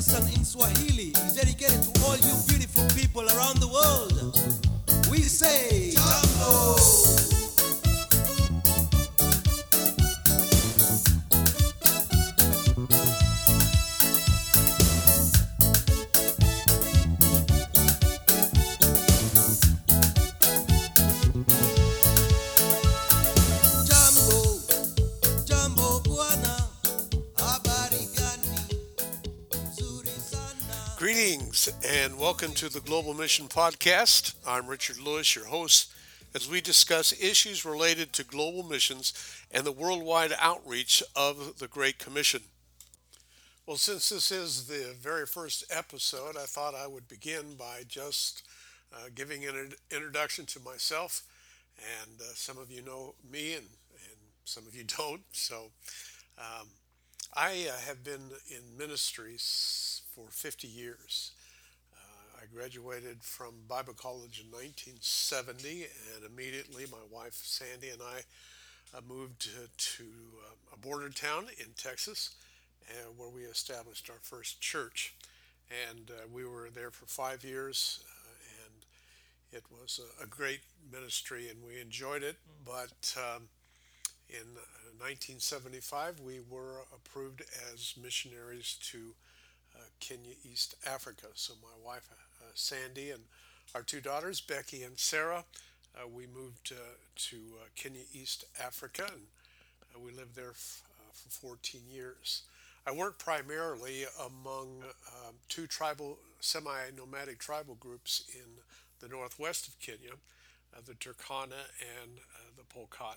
lesson in Swahili is dedicated to all you beautiful people around the world. We say, Jambo! Greetings and welcome to the Global Mission Podcast. I'm Richard Lewis, your host, as we discuss issues related to global missions and the worldwide outreach of the Great Commission. Well, since this is the very first episode, I thought I would begin by just uh, giving an introduction to myself. And uh, some of you know me, and, and some of you don't. So, um, I uh, have been in ministries for 50 years. Uh, I graduated from Bible College in 1970, and immediately my wife Sandy and I uh, moved to, to uh, a border town in Texas, uh, where we established our first church. And uh, we were there for five years, uh, and it was a, a great ministry, and we enjoyed it. But um, in uh, 1975, we were approved as missionaries to Kenya, East Africa. So my wife, uh, Sandy, and our two daughters, Becky and Sarah, uh, we moved uh, to uh, Kenya, East Africa, and uh, we lived there f- uh, for 14 years. I worked primarily among um, two tribal, semi-nomadic tribal groups in the northwest of Kenya, uh, the Turkana and uh, the Pokot.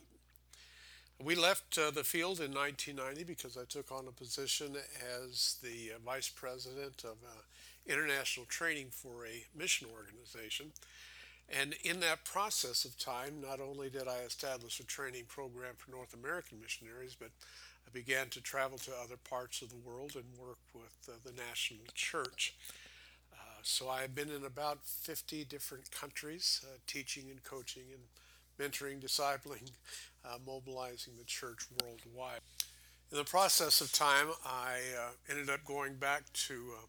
We left uh, the field in 1990 because I took on a position as the uh, vice president of uh, international training for a mission organization. And in that process of time, not only did I establish a training program for North American missionaries, but I began to travel to other parts of the world and work with uh, the national church. Uh, so I have been in about 50 different countries, uh, teaching and coaching and mentoring, discipling, uh, mobilizing the church worldwide. In the process of time, I uh, ended up going back to uh,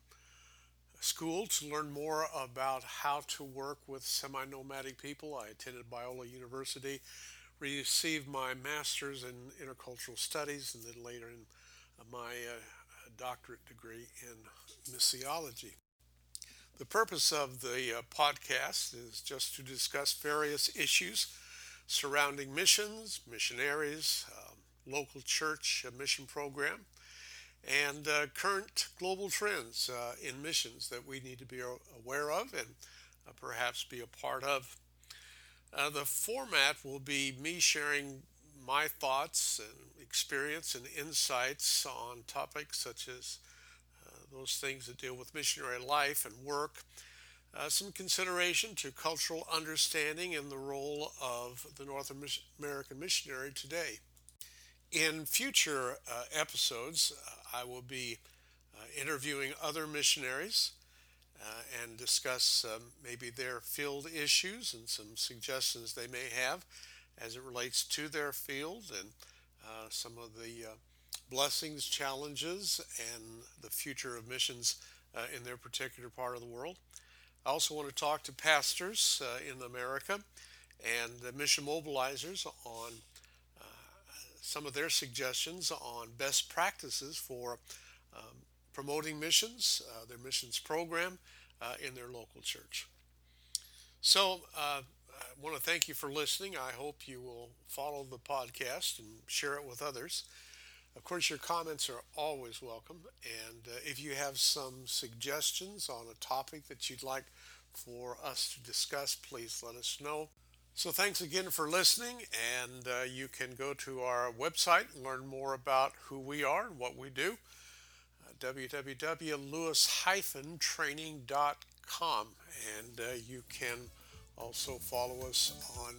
school to learn more about how to work with semi nomadic people. I attended Biola University, received my master's in intercultural studies, and then later in uh, my uh, doctorate degree in missiology. The purpose of the uh, podcast is just to discuss various issues surrounding missions, missionaries, um, local church mission program, and uh, current global trends uh, in missions that we need to be aware of and uh, perhaps be a part of. Uh, the format will be me sharing my thoughts and experience and insights on topics such as uh, those things that deal with missionary life and work, uh, some consideration to cultural understanding and the role of the North American missionary today. In future uh, episodes, uh, I will be uh, interviewing other missionaries uh, and discuss um, maybe their field issues and some suggestions they may have as it relates to their field and uh, some of the blessings, challenges, and the future of missions in their particular part of the world. I also want to talk to pastors in America and the mission mobilizers on some of their suggestions on best practices for um, promoting missions, uh, their missions program uh, in their local church. So, uh, I want to thank you for listening. I hope you will follow the podcast and share it with others. Of course, your comments are always welcome. And uh, if you have some suggestions on a topic that you'd like for us to discuss, please let us know. So, thanks again for listening, and uh, you can go to our website and learn more about who we are and what we do. Uh, www.lewis-training.com, and uh, you can also follow us on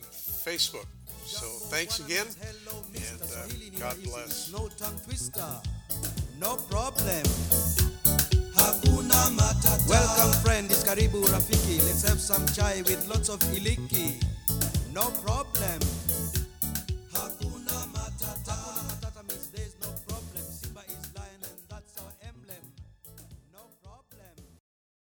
Facebook. So, thanks again, and uh, God bless. No tongue twister, no problem. Welcome, friend. It's Karibu Rafiki. Let's have some chai with lots of iliki. No problem.